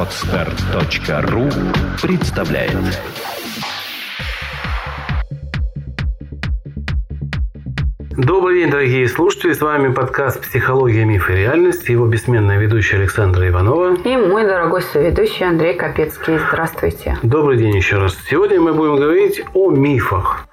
Отстар.ру представляет Добрый день, дорогие слушатели. С вами подкаст «Психология, миф и реальность». Его бессменная ведущая Александра Иванова. И мой дорогой соведущий Андрей Капецкий. Здравствуйте. Добрый день еще раз. Сегодня мы будем говорить о мифах.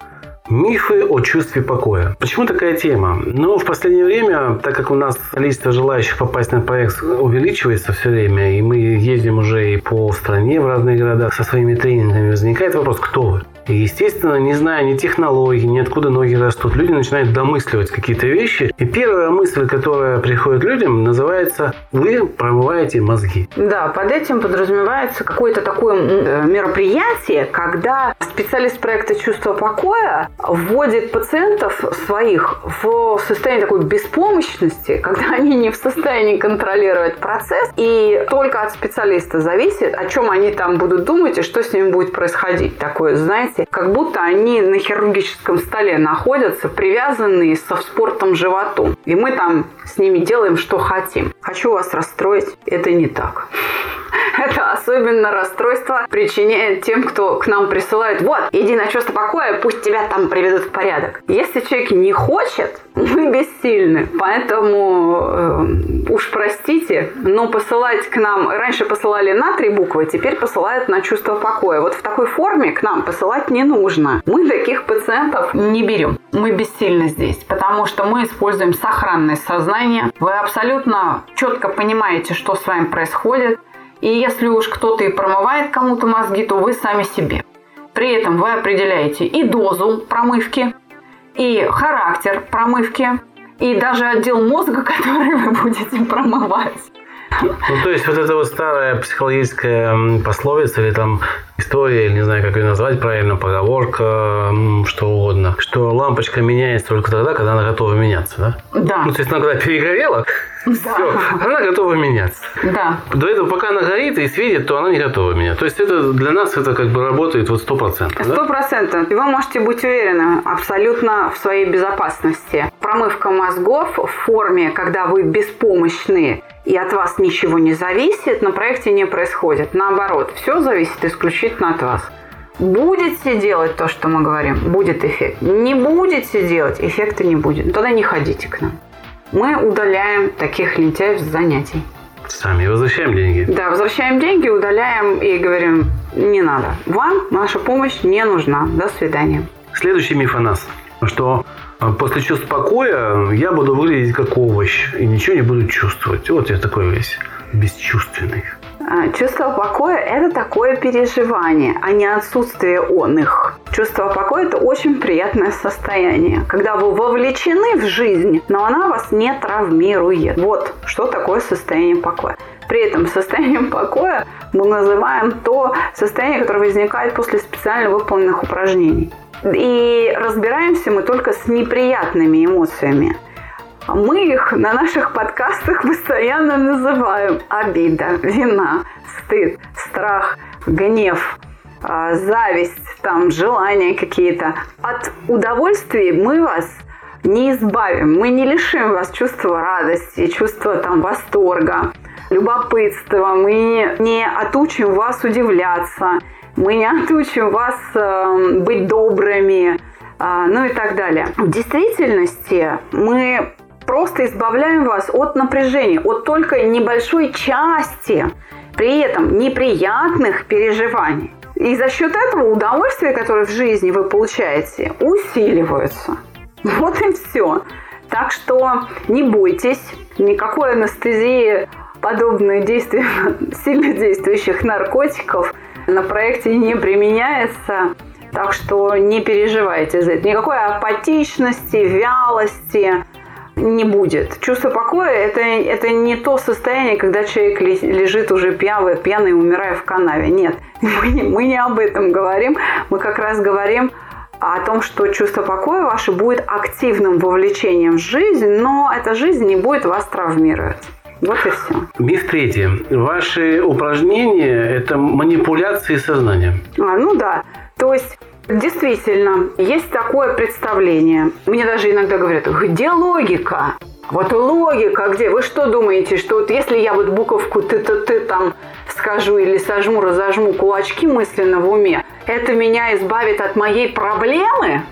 Мифы о чувстве покоя. Почему такая тема? Ну, в последнее время, так как у нас количество желающих попасть на проект увеличивается все время, и мы ездим уже и по стране в разные города со своими тренингами, возникает вопрос, кто вы? И, естественно, не зная ни технологий, ни откуда ноги растут, люди начинают домысливать какие-то вещи. И первая мысль, которая приходит людям, называется «Вы промываете мозги». Да, под этим подразумевается какое-то такое э, мероприятие, когда специалист проекта «Чувство покоя» вводит пациентов своих в состояние такой беспомощности, когда они не в состоянии контролировать процесс, и только от специалиста зависит, о чем они там будут думать и что с ними будет происходить. Такое, знаете, знаете, как будто они на хирургическом столе находятся, привязанные со спортом животу. И мы там с ними делаем, что хотим. Хочу вас расстроить, это не так. Это особенно расстройство причиняет тем, кто к нам присылает. Вот, иди на чувство покоя, пусть тебя там приведут в порядок. Если человек не хочет, мы бессильны. Поэтому э, уж простите, но посылать к нам... Раньше посылали на три буквы, теперь посылают на чувство покоя. Вот в такой форме к нам посылать не нужно. Мы таких пациентов не берем. Мы бессильны здесь, потому что мы используем сохранное сознание. Вы абсолютно четко понимаете, что с вами происходит. И если уж кто-то и промывает кому-то мозги, то вы сами себе. При этом вы определяете и дозу промывки, и характер промывки, и даже отдел мозга, который вы будете промывать. Ну, то есть вот эта вот старая психологическая пословица или там история, или не знаю, как ее назвать правильно, поговорка, что угодно, что лампочка меняется только тогда, когда она готова меняться, да? Да. Ну, то есть она когда перегорела. все, она готова меняться. Да. До этого, пока она горит и светит, то она не готова меняться. То есть это для нас это как бы работает вот сто процентов. Сто процентов. И вы можете быть уверены абсолютно в своей безопасности. Промывка мозгов в форме, когда вы беспомощны и от вас ничего не зависит, на проекте не происходит. Наоборот, все зависит исключительно от вас. Будете делать то, что мы говорим, будет эффект. Не будете делать, эффекта не будет. Тогда не ходите к нам. Мы удаляем таких лентяев с занятий. Сами возвращаем деньги. Да, возвращаем деньги, удаляем и говорим, не надо. Вам наша помощь не нужна. До свидания. Следующий миф о нас, что а, после чувств покоя я буду выглядеть как овощ и ничего не буду чувствовать. Вот я такой весь бесчувственный. А, Чувство покоя – это такое переживание, а не отсутствие он их. Чувство покоя – это очень приятное состояние, когда вы вовлечены в жизнь, но она вас не травмирует. Вот что такое состояние покоя. При этом состоянием покоя мы называем то состояние, которое возникает после специально выполненных упражнений. И разбираемся мы только с неприятными эмоциями. Мы их на наших подкастах постоянно называем обида, вина, стыд, страх, гнев, а, зависть, там, желания какие-то. От удовольствия мы вас не избавим, мы не лишим вас чувства радости, чувства там восторга, любопытства, мы не отучим вас удивляться, мы не отучим вас э, быть добрыми, э, ну и так далее. В действительности мы просто избавляем вас от напряжения, от только небольшой части, при этом неприятных переживаний. И за счет этого удовольствия, которое в жизни вы получаете, усиливаются. Вот и все. Так что не бойтесь, никакой анестезии подобные действия сильно действующих наркотиков на проекте не применяется. Так что не переживайте за это. Никакой апатичности, вялости, не будет. Чувство покоя это, это не то состояние, когда человек лежит уже пьяный, пьяный, умирая в канаве. Нет, мы не, мы не об этом говорим. Мы как раз говорим о том, что чувство покоя ваше будет активным вовлечением в жизнь, но эта жизнь не будет вас травмировать. Вот и все. Миф третий. Ваши упражнения – это манипуляции сознанием. А, ну да. То есть Действительно, есть такое представление. Мне даже иногда говорят, где логика? Вот логика где? Вы что думаете, что вот если я вот буковку ты-ты-ты там скажу или сожму, разожму кулачки мысленно в уме, это меня избавит от моей проблемы?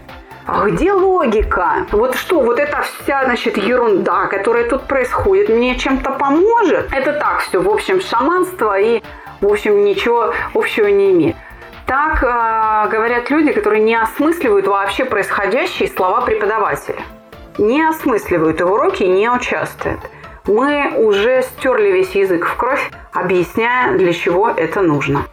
А где логика? Вот что, вот эта вся, значит, ерунда, которая тут происходит, мне чем-то поможет? Это так все, в общем, шаманство и, в общем, ничего общего не имеет. Так э, говорят люди, которые не осмысливают вообще происходящие слова преподавателя. Не осмысливают его уроки и не участвуют. Мы уже стерли весь язык в кровь, объясняя, для чего это нужно.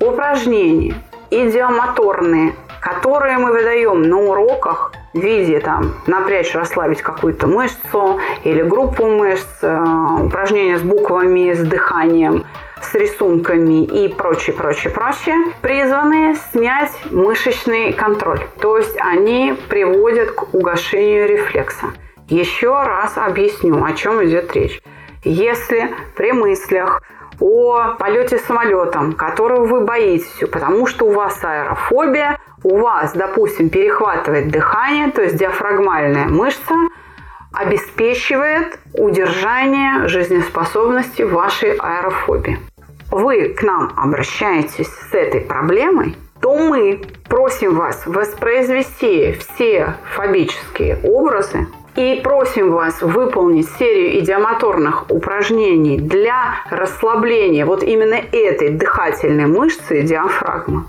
Упражнения идиомоторные, которые мы выдаем на уроках в виде там напрячь, расслабить какую-то мышцу или группу мышц, э, упражнения с буквами, с дыханием, с рисунками и прочее, прочее, прочее, призваны снять мышечный контроль. То есть они приводят к угошению рефлекса. Еще раз объясню, о чем идет речь. Если при мыслях о полете самолетом, которого вы боитесь, потому что у вас аэрофобия, у вас, допустим, перехватывает дыхание, то есть диафрагмальная мышца, обеспечивает удержание жизнеспособности вашей аэрофобии. Вы к нам обращаетесь с этой проблемой, то мы просим вас воспроизвести все фобические образы и просим вас выполнить серию идиомоторных упражнений для расслабления вот именно этой дыхательной мышцы диафрагмы.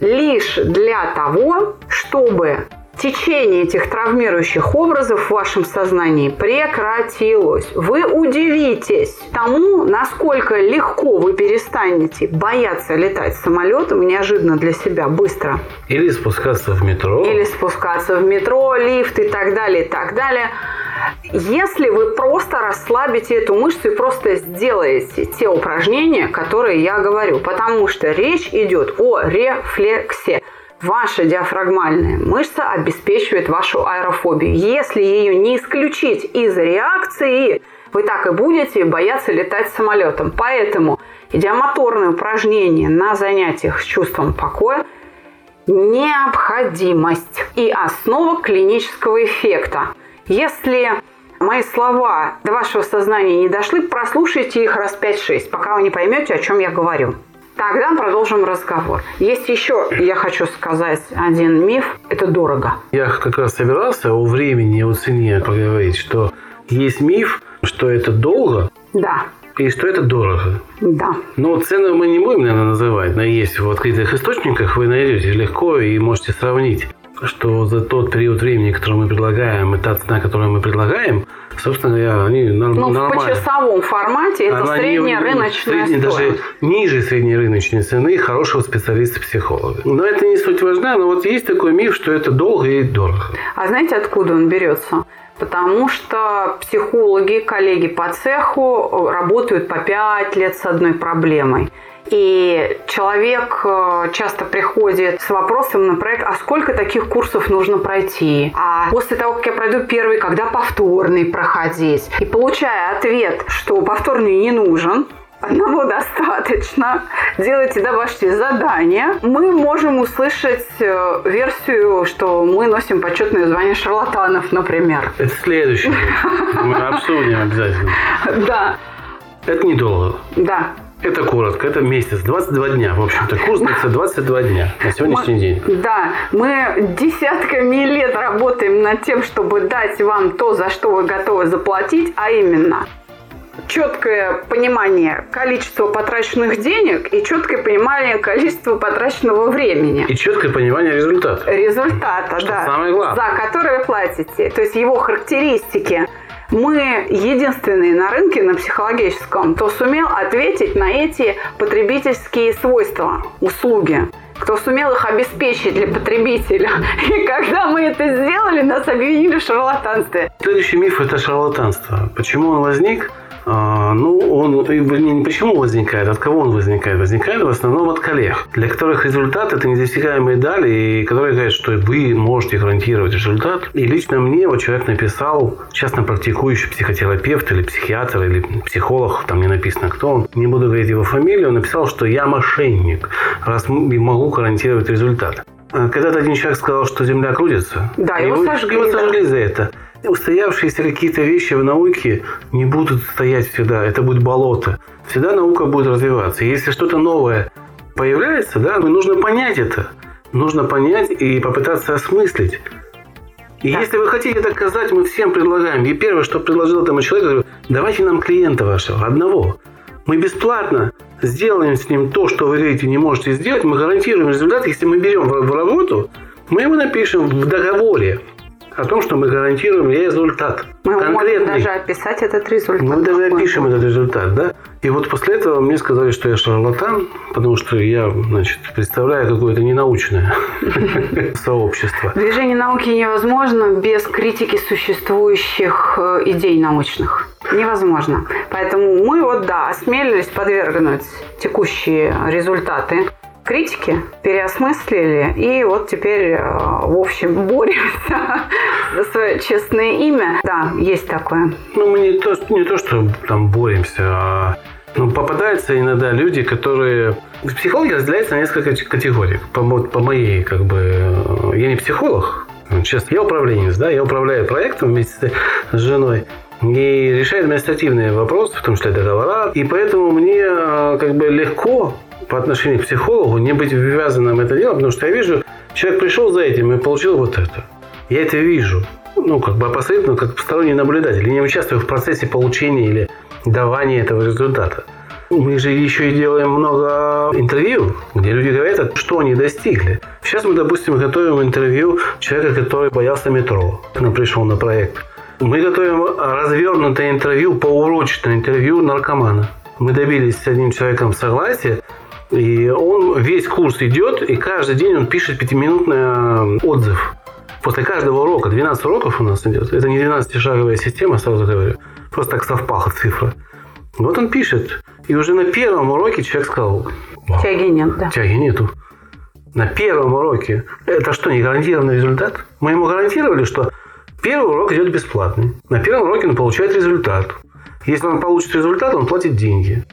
Лишь для того, чтобы течение этих травмирующих образов в вашем сознании прекратилось. Вы удивитесь тому, насколько легко вы перестанете бояться летать самолетом неожиданно для себя быстро. Или спускаться в метро. Или спускаться в метро, лифт и так далее, и так далее. Если вы просто расслабите эту мышцу и просто сделаете те упражнения, которые я говорю, потому что речь идет о рефлексе. Ваша диафрагмальная мышца обеспечивает вашу аэрофобию. Если ее не исключить из реакции, вы так и будете бояться летать самолетом. Поэтому идиомоторные упражнения на занятиях с чувством покоя необходимость и основа клинического эффекта. Если мои слова до вашего сознания не дошли, прослушайте их раз 5-6, пока вы не поймете, о чем я говорю. Тогда продолжим разговор. Есть еще, я хочу сказать, один миф. Это дорого. Я как раз собирался о времени о цене поговорить, что есть миф, что это долго. Да. И что это дорого. Да. Но цены мы не будем, наверное, называть. Но есть в открытых источниках вы найдете легко и можете сравнить что за тот период времени, который мы предлагаем, и та цена, которую мы предлагаем, собственно они норм, ну, в почасовом формате это Она средняя не, рыночная средняя, стоимость. Даже ниже средней рыночной цены хорошего специалиста-психолога. Но это не суть важна, но вот есть такой миф, что это долго и дорого. А знаете, откуда он берется? Потому что психологи, коллеги по цеху работают по 5 лет с одной проблемой. И человек э, часто приходит с вопросом на проект, а сколько таких курсов нужно пройти? А после того, как я пройду первый, когда повторный проходить? И получая ответ, что повторный не нужен, одного достаточно, делайте домашние задания, мы можем услышать э, версию, что мы носим почетное звание шарлатанов, например. Это следующее. Мы обсудим обязательно. Да. Это недолго. Да. Это коротко, это месяц, 22 дня. В общем-то, курс длится 22 дня на сегодняшний мы, день. Да, мы десятками лет работаем над тем, чтобы дать вам то, за что вы готовы заплатить, а именно четкое понимание количества потраченных денег и четкое понимание количества потраченного времени. И четкое понимание результата. Результата, что да. Самое главное. За который вы платите. То есть его характеристики мы единственные на рынке, на психологическом, кто сумел ответить на эти потребительские свойства услуги кто сумел их обеспечить для потребителя. И когда мы это сделали, нас обвинили в шарлатанстве. Следующий миф – это шарлатанство. Почему он возник? А, ну, он, не почему возникает, от кого он возникает? Возникает в основном от коллег, для которых результат – это недостигаемые дали, и которые говорят, что вы можете гарантировать результат. И лично мне вот человек написал, частно практикующий психотерапевт или психиатр или психолог, там не написано кто он, не буду говорить его фамилию, он написал, что я мошенник, раз могу гарантировать результат. А когда-то один человек сказал, что Земля крутится. Да, его, его сожгли. Его сожгли да. за это. Устоявшиеся какие-то вещи в науке не будут стоять всегда. Это будет болото. Всегда наука будет развиваться. Если что-то новое появляется, да, ну, нужно понять это. Нужно понять и попытаться осмыслить. И да. если вы хотите доказать, мы всем предлагаем. И первое, что предложил этому человеку, говорю, давайте нам клиента вашего, одного. Мы бесплатно сделаем с ним то, что вы говорите, не можете сделать. Мы гарантируем результат. Если мы берем в работу, мы его напишем в договоре о том, что мы гарантируем результат. Мы конкретный. можем даже описать этот результат. Мы даже опишем этот результат, да? И вот после этого мне сказали, что я шарлатан, потому что я, значит, представляю какое-то ненаучное сообщество. Движение науки невозможно без критики существующих э, идей научных. Невозможно. Поэтому мы вот, да, осмелились подвергнуть текущие результаты критики, переосмыслили, и вот теперь, э, в общем, боремся за свое честное имя. Да, есть такое. Ну, мы не то, не то что там боремся, а ну, попадаются иногда люди, которые... Психологи разделяются на несколько категорий. По, по моей, как бы... Э, я не психолог, честно. Я управленец, да, я управляю проектом вместе с женой и решаю административные вопросы, в том числе договора. И поэтому мне э, как бы легко по отношению к психологу не быть ввязанным в это дело, потому что я вижу, человек пришел за этим и получил вот это. Я это вижу. Ну, как бы опосредованно, как посторонний наблюдатель. Я не участвую в процессе получения или давания этого результата. Мы же еще и делаем много интервью, где люди говорят, что они достигли. Сейчас мы, допустим, готовим интервью человека, который боялся метро, к нам пришел на проект. Мы готовим развернутое интервью, поурочное интервью наркомана. Мы добились с одним человеком согласия, и он весь курс идет, и каждый день он пишет пятиминутный отзыв. После каждого урока, 12 уроков у нас идет, это не 12-шаговая система, сразу говорю, просто так совпала цифра. Вот он пишет, и уже на первом уроке человек сказал... Тяги нет, да. Тяги нету. На первом уроке. Это что, не гарантированный результат? Мы ему гарантировали, что первый урок идет бесплатный. На первом уроке он получает результат. Если он получит результат, он платит деньги.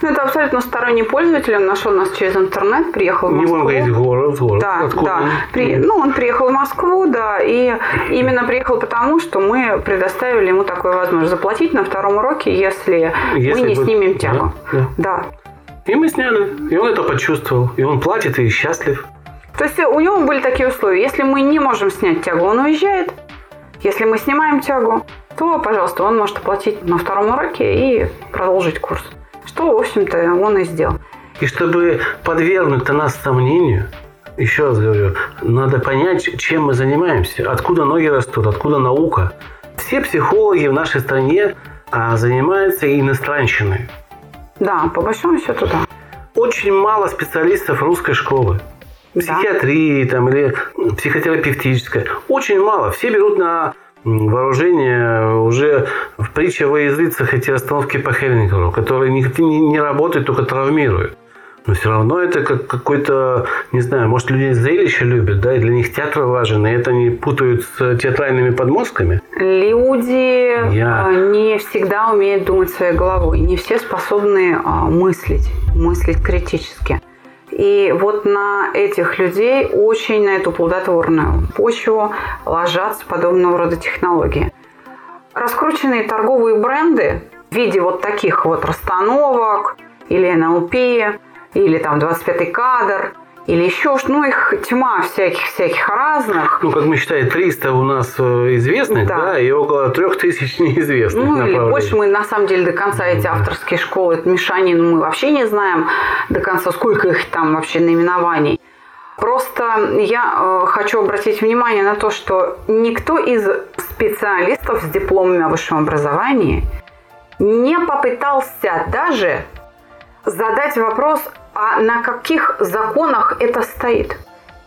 Ну, это абсолютно сторонний пользователь. Он нашел нас через интернет, приехал в Москву. Не будем говорить город, город. Да, Откуда? да. При, ну, он приехал в Москву, да, и именно приехал потому, что мы предоставили ему такую возможность заплатить на втором уроке, если, если мы не бы... снимем тягу. Да, да. да. И мы сняли. И он это почувствовал. И он платит и счастлив. То есть у него были такие условия. Если мы не можем снять тягу, он уезжает. Если мы снимаем тягу, то, пожалуйста, он может оплатить на втором уроке и продолжить курс что, в общем-то, он и сделал. И чтобы подвергнуть нас сомнению, еще раз говорю, надо понять, чем мы занимаемся, откуда ноги растут, откуда наука. Все психологи в нашей стране а, занимаются иностранщиной. Да, по большому счету, да. Очень мало специалистов русской школы. Психиатрии да. там, или психотерапевтической. Очень мало. Все берут на вооружение уже в притче во языцах эти остановки по Хельнингеру, которые не, не, не работают, только травмируют. Но все равно это как какой-то, не знаю, может, люди зрелище любят, да, и для них театр важен, и это они путают с театральными подмостками? Люди Я... А, не всегда умеют думать своей головой, не все способны а, мыслить, мыслить критически. И вот на этих людей очень на эту плодотворную почву ложатся подобного рода технологии. Раскрученные торговые бренды в виде вот таких вот расстановок или НЛП, или там 25-й кадр – или еще, ну, их тьма всяких-всяких разных. Ну, как мы считаем, 300 у нас э, известных, да, да и около 3000 неизвестных. Ну, или больше мы, на самом деле, до конца эти авторские школы, это мешанин, мы вообще не знаем до конца, сколько их там вообще наименований. Просто я э, хочу обратить внимание на то, что никто из специалистов с дипломами о высшем образовании не попытался даже задать вопрос, а на каких законах это стоит?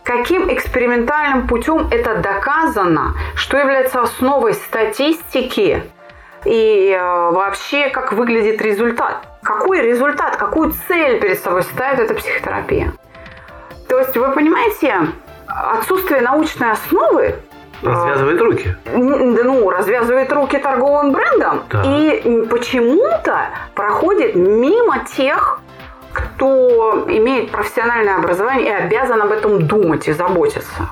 Каким экспериментальным путем это доказано, что является основой статистики и э, вообще как выглядит результат? Какой результат, какую цель перед собой ставит эта психотерапия? То есть, вы понимаете, отсутствие научной основы Развязывает руки. Ну, развязывает руки торговым брендам. Да. И почему-то проходит мимо тех, кто имеет профессиональное образование и обязан об этом думать и заботиться.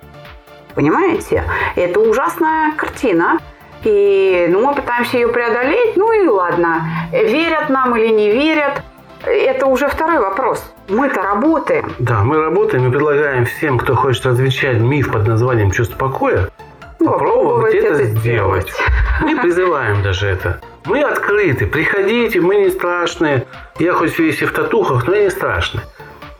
Понимаете? Это ужасная картина. И ну, мы пытаемся ее преодолеть, ну и ладно. Верят нам или не верят, это уже второй вопрос. Мы-то работаем. Да, мы работаем и предлагаем всем, кто хочет развенчать миф под названием «Чувство покоя», Ну, попробовать попробовать это, это сделать. сделать. Мы призываем даже это. Мы открыты, приходите, мы не страшные. Я хоть весь и в татухах, но я не страшный.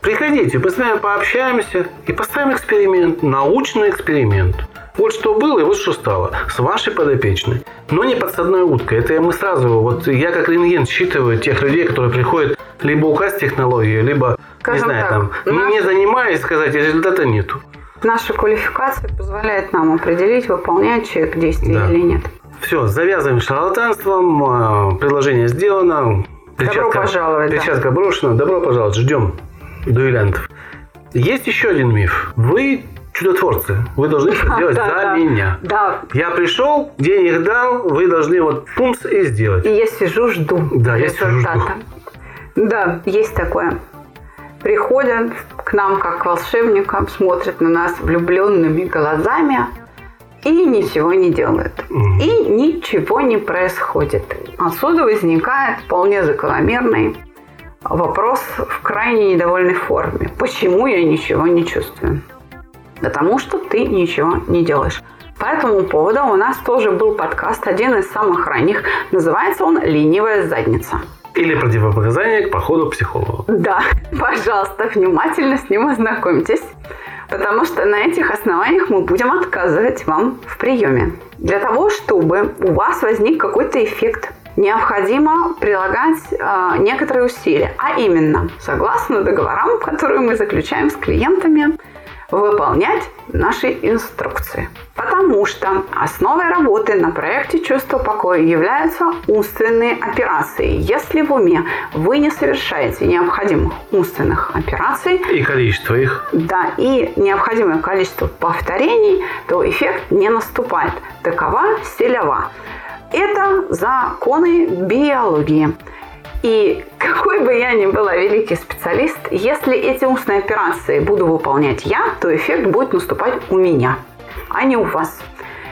Приходите, мы с вами пообщаемся и поставим эксперимент, научный эксперимент. Вот что было и вот что стало. С вашей подопечной. Но не подсадной уткой. Это мы сразу, вот я как рентген считываю тех людей, которые приходят либо украсть технологию, либо, Скажем не знаю, так, там, наш- не занимаясь, сказать, результата нету. Наша квалификация позволяет нам определить, выполняет человек действие Да. или нет. Все, завязываем шарлатанством. э, Предложение сделано. Добро пожаловать, да. Перчатка брошена. Добро пожаловать. Ждем дуэлянтов. Есть еще один миф. Вы чудотворцы. Вы должны все делать Да, за да. меня. Да, Я пришел, денег дал, вы должны вот пумс и сделать. и я сижу, жду Да, я сижу, жду. Да, есть такое. Приходят к нам как к волшебникам, смотрят на нас влюбленными глазами и ничего не делают. И ничего не происходит. Отсюда возникает вполне закономерный вопрос в крайне недовольной форме. Почему я ничего не чувствую? Потому что ты ничего не делаешь. По этому поводу у нас тоже был подкаст, один из самых ранних. Называется он «Ленивая задница». Или противопоказания к походу к психологу. Да, пожалуйста, внимательно с ним ознакомьтесь, потому что на этих основаниях мы будем отказывать вам в приеме. Для того, чтобы у вас возник какой-то эффект, необходимо прилагать э, некоторые усилия, а именно, согласно договорам, которые мы заключаем с клиентами, выполнять наши инструкции. Потому что основой работы на проекте «Чувство покоя» являются умственные операции. Если в уме вы не совершаете необходимых умственных операций, И количество их. да, и необходимое количество повторений, то эффект не наступает. Такова селява. Это законы биологии. И какой бы я ни была великий специалист, если эти умственные операции буду выполнять я, то эффект будет наступать у меня, а не у вас.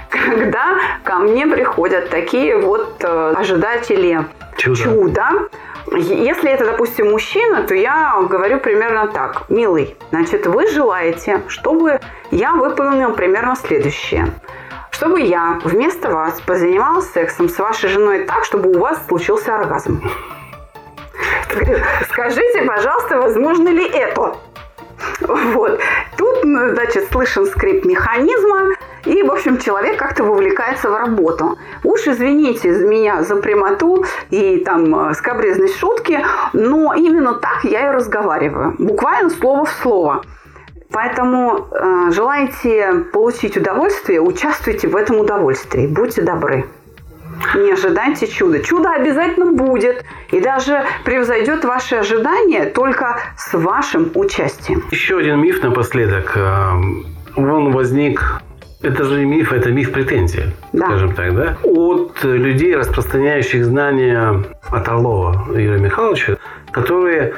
Когда ко мне приходят такие вот э, ожидатели Чудо. чуда, если это, допустим, мужчина, то я говорю примерно так. Милый, значит, вы желаете, чтобы я выполнил примерно следующее. Чтобы я вместо вас позанималась сексом с вашей женой так, чтобы у вас случился оргазм. Скажите, пожалуйста, возможно ли это? Вот. Тут, значит, слышен скрип механизма, и, в общем, человек как-то вовлекается в работу. Уж извините меня за прямоту и там э, скабрезность шутки, но именно так я и разговариваю. Буквально слово в слово. Поэтому э, желаете получить удовольствие, участвуйте в этом удовольствии. Будьте добры. Не ожидайте чуда. Чудо обязательно будет и даже превзойдет ваши ожидания только с вашим участием. Еще один миф напоследок. Э, Он возник это же миф, это миф претензия, Да. скажем так, да? От людей, распространяющих знания от Орлова Юрия Михайловича, которые,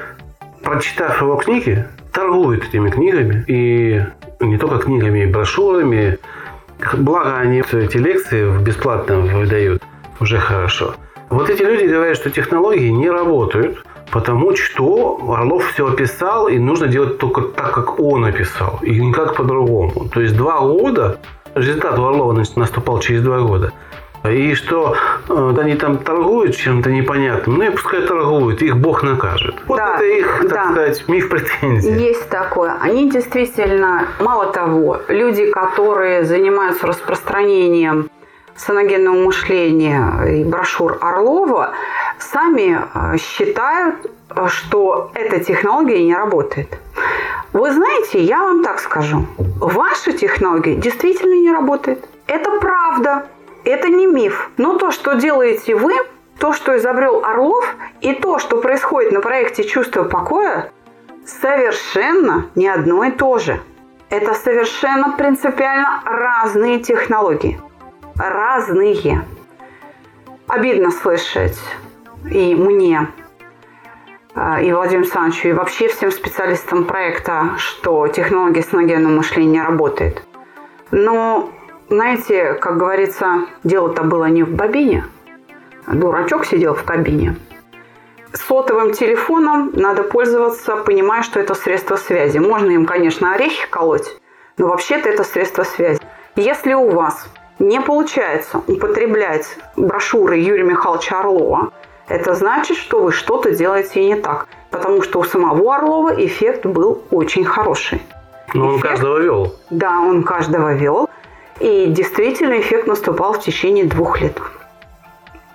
прочитав его книги, торгуют этими книгами. И не только книгами, и брошюрами. Благо они эти лекции бесплатно выдают. Уже хорошо. Вот эти люди говорят, что технологии не работают, потому что Орлов все описал, и нужно делать только так, как он описал, и никак по-другому. То есть два года, результат у Орлова наступал через два года. И что э, они там торгуют чем-то непонятным, ну и пускай торгуют, их Бог накажет. Вот Да, это их, так да. сказать, миф претензий. Есть такое. Они действительно, мало того, люди, которые занимаются распространением саногенного мышления и брошюр Орлова, сами э, считают, что эта технология не работает. Вы знаете, я вам так скажу, ваша технология действительно не работает. Это правда, это не миф. Но то, что делаете вы, то, что изобрел Орлов, и то, что происходит на проекте «Чувство покоя», совершенно не одно и то же. Это совершенно принципиально разные технологии. Разные. Обидно слышать и мне, э, и Владимиру Александровичу, и вообще всем специалистам проекта, что технология саногенного мышления не работает. Но знаете, как говорится, дело-то было не в бобине. Дурачок сидел в кабине. Сотовым телефоном надо пользоваться, понимая, что это средство связи. Можно им, конечно, орехи колоть, но вообще-то это средство связи. Если у вас не получается употреблять брошюры Юрия Михайловича Орлова, это значит, что вы что-то делаете не так. Потому что у самого Орлова эффект был очень хороший. Но он Эффект- каждого вел. Да, он каждого вел. И действительно эффект наступал в течение двух лет.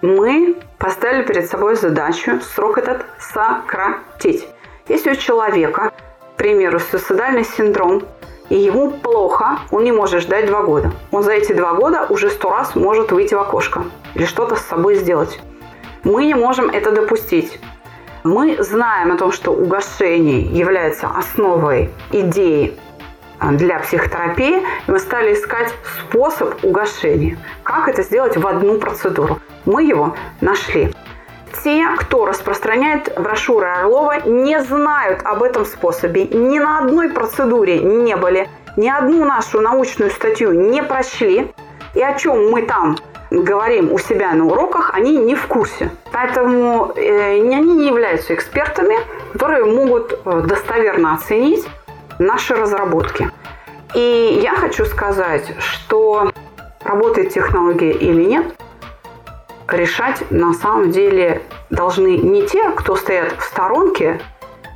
Мы поставили перед собой задачу срок этот сократить. Если у человека, к примеру, суицидальный синдром, и ему плохо, он не может ждать два года. Он за эти два года уже сто раз может выйти в окошко или что-то с собой сделать. Мы не можем это допустить. Мы знаем о том, что угошение является основой идеи а, для психотерапии, и мы стали искать способ угошения. Как это сделать в одну процедуру? Мы его нашли. Те, кто распространяет брошюры Орлова, не знают об этом способе. Ни на одной процедуре не были, ни одну нашу научную статью не прочли. И о чем мы там говорим у себя на уроках, они не в курсе. Поэтому э, они не являются экспертами, которые могут э, достоверно оценить наши разработки. И я хочу сказать, что работает технология или нет, решать на самом деле должны не те, кто стоят в сторонке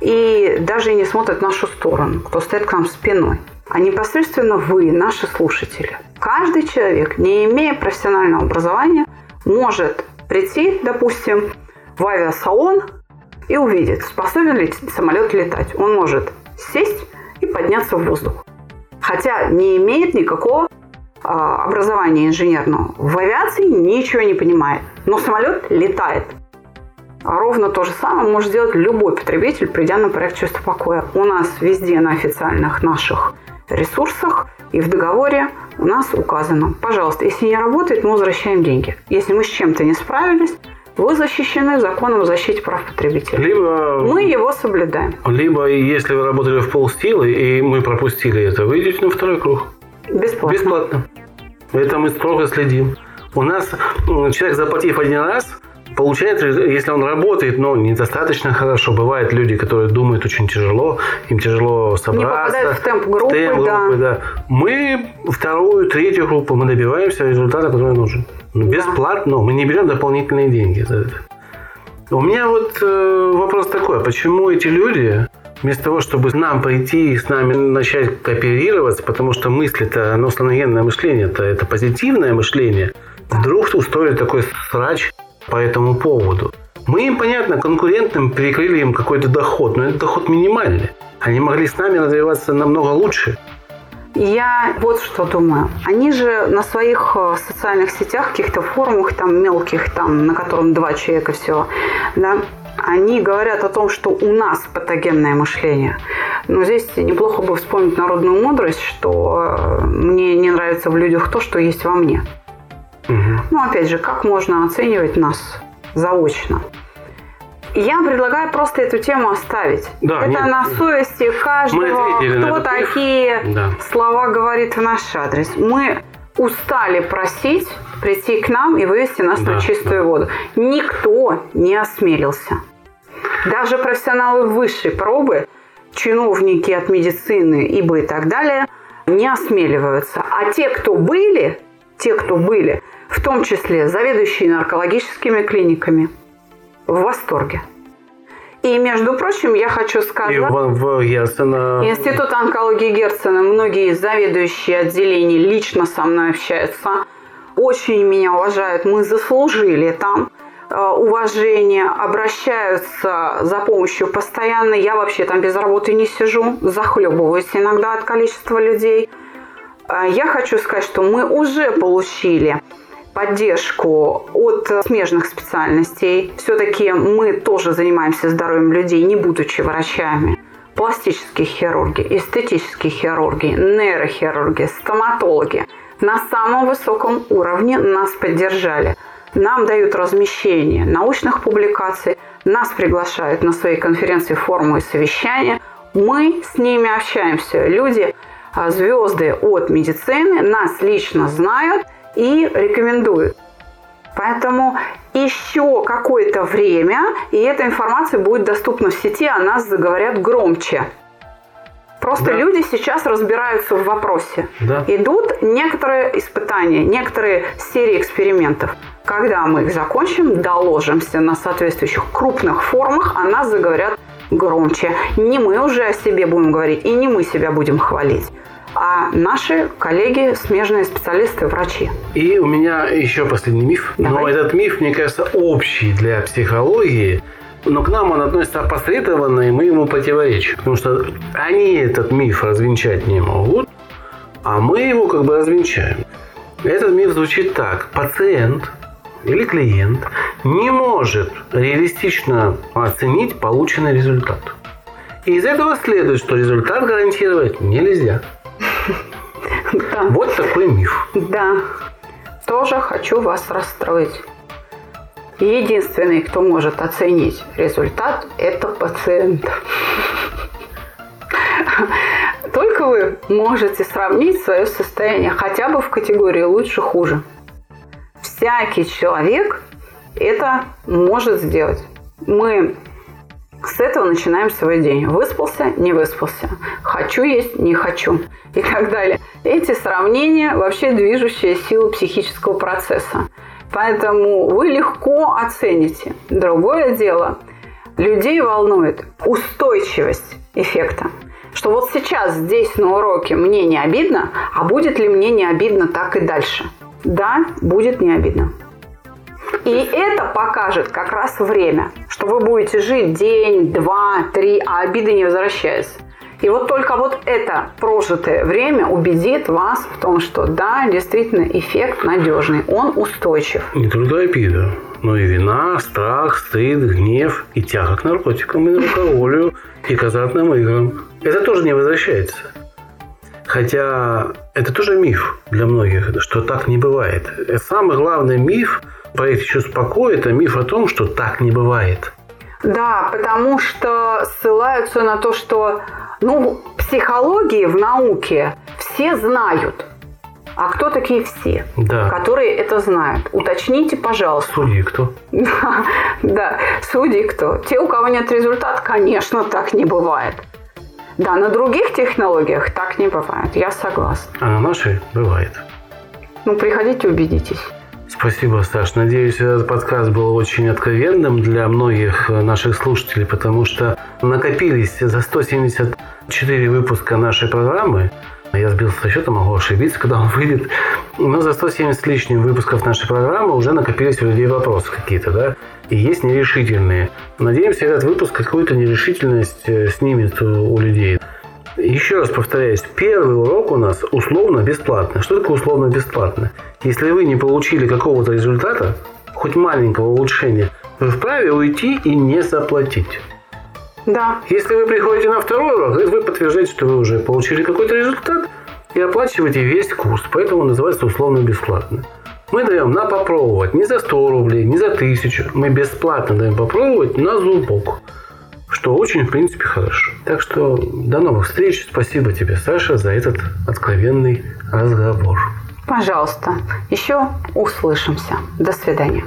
и даже не смотрят в нашу сторону, кто стоит к нам спиной, а непосредственно вы, наши слушатели. Каждый человек, не имея профессионального образования, может прийти, допустим, в авиасалон и увидеть, способен ли самолет летать. Он может сесть и подняться в воздух. Хотя не имеет никакого образования инженерного. В авиации ничего не понимает. Но самолет летает. А ровно то же самое может сделать любой потребитель, придя на проект «Чувство покоя». У нас везде на официальных наших ресурсах и в договоре у нас указано, пожалуйста, если не работает, мы возвращаем деньги. Если мы с чем-то не справились, вы защищены законом о защите прав потребителя. Либо, Мы его соблюдаем. либо если вы работали в полстилы, и мы пропустили это, вы идете на второй круг. Бесплатно. Бесплатно. Это мы строго следим. У нас человек, заплатив один раз, получает, если он работает, но недостаточно хорошо. Бывают люди, которые думают очень тяжело, им тяжело собраться. попадают в темп группы, темп да. группы, да. Мы вторую, третью группу, мы добиваемся результата, который нужен. Ну, Бесплатно, мы не берем дополнительные деньги за это. У меня вот э, вопрос такой, а почему эти люди, вместо того, чтобы нам прийти и с нами начать кооперироваться, потому что мысли-то, оно слоногенное мышление-то, это позитивное мышление, вдруг устроили такой срач по этому поводу. Мы им, понятно, конкурентным перекрыли им какой-то доход, но этот доход минимальный. Они могли с нами развиваться намного лучше. Я вот что думаю. Они же на своих э, социальных сетях, каких-то форумах там мелких, там, на котором два человека всего, да, они говорят о том, что у нас патогенное мышление. Но здесь неплохо бы вспомнить народную мудрость, что э, мне не нравится в людях то, что есть во мне. Ну, опять же, как можно оценивать нас заочно? Я предлагаю просто эту тему оставить. Да, Это нет, на совести каждого, кто такие Да. слова говорит в наш адрес. Мы устали просить прийти к нам и вывести нас Да, на чистую воду. Никто не осмелился. Даже профессионалы высшей пробы, чиновники от медицины, ибо и так далее, не осмеливаются. А те, кто были, те, кто были, в том числе заведующие наркологическими клиниками, в восторге. И, между прочим, я хочу И сказать... в, в Герцена... Институт онкологии Герцена, многие заведующие отделений лично со мной общаются, очень меня уважают, мы заслужили там э, уважение, обращаются за помощью постоянно. Я вообще там без работы не сижу, захлебываюсь иногда от количества людей. Э, Я хочу сказать, что мы уже получили поддержку от смежных специальностей. Все-таки мы тоже занимаемся здоровьем людей, не будучи врачами. Пластические хирурги, эстетические хирурги, нейрохирурги, стоматологи на самом высоком уровне нас поддержали. Нам дают размещение научных публикаций, нас приглашают на свои конференции, форумы и совещания. Мы с ними общаемся. Люди а, звезды от медицины нас лично знают и рекомендуют. Поэтому еще какое-то время, и эта информация будет доступна в сети, о нас заговорят громче. Просто да. люди сейчас разбираются в вопросе. Да. Идут некоторые испытания, некоторые серии экспериментов. Когда мы их закончим, доложимся на соответствующих крупных форумах, о нас заговорят громче. Не мы уже о себе будем говорить, и не мы себя будем хвалить а наши коллеги, смежные специалисты, врачи. И у меня еще последний миф. Давай. Но этот миф, мне кажется, общий для психологии. Но к нам он относится опосредованно, и мы ему противоречим. Потому что они этот миф развенчать не могут, а мы его как бы развенчаем. Этот миф звучит так. Пациент или клиент не может реалистично оценить полученный результат. И из этого следует, что результат гарантировать нельзя. Да. Вот такой миф. Да. Тоже хочу вас расстроить. Единственный, кто может оценить результат, это пациент. Только вы можете сравнить свое состояние хотя бы в категории лучше-хуже. Всякий человек это может сделать. Мы с этого начинаем свой день. Выспался, не выспался. Хочу есть, не хочу. И так далее. Эти сравнения вообще движущая сила психического процесса. Поэтому вы легко оцените. Другое дело, людей волнует устойчивость эффекта. Что вот сейчас здесь на уроке мне не обидно, а будет ли мне не обидно так и дальше? Да, будет не обидно. И это покажет как раз время, что вы будете жить день, два, три, а обиды не возвращаются. И вот только вот это прожитое время убедит вас в том, что да, действительно эффект надежный, он устойчив. Не только обида, но и вина, страх, стыд, гнев и тяга к наркотикам и алкоголю и к азартным играм. Это тоже не возвращается. Хотя это тоже миф для многих, что так не бывает. Самый главный миф – проект «Чувство покоя» – это миф о том, что так не бывает. Да, потому что ссылаются на то, что ну, психологии в науке все знают. А кто такие все, да. которые это знают? Уточните, пожалуйста. Судьи кто? Да, да, судьи кто? Те, у кого нет результата, конечно, так не бывает. Да, на других технологиях так не бывает, я согласна. А на нашей бывает. Ну, приходите, убедитесь. Спасибо, Саш. Надеюсь, этот подкаст был очень откровенным для многих наших слушателей, потому что накопились за 174 выпуска нашей программы. Я сбился со счета, могу ошибиться, когда он выйдет. Но за 170 лишним выпусков нашей программы уже накопились у людей вопросы какие-то, да? И есть нерешительные. Надеемся, этот выпуск какую-то нерешительность э, снимет у людей. Еще раз повторяюсь, первый урок у нас условно бесплатный. Что такое условно бесплатно? Если вы не получили какого-то результата, хоть маленького улучшения, вы вправе уйти и не заплатить. Да. Если вы приходите на второй урок, вы подтверждаете, что вы уже получили какой-то результат и оплачиваете весь курс. Поэтому называется условно бесплатно. Мы даем на попробовать не за 100 рублей, не за 1000. Мы бесплатно даем попробовать на зубок что очень, в принципе, хорошо. Так что до новых встреч. Спасибо тебе, Саша, за этот откровенный разговор. Пожалуйста, еще услышимся. До свидания.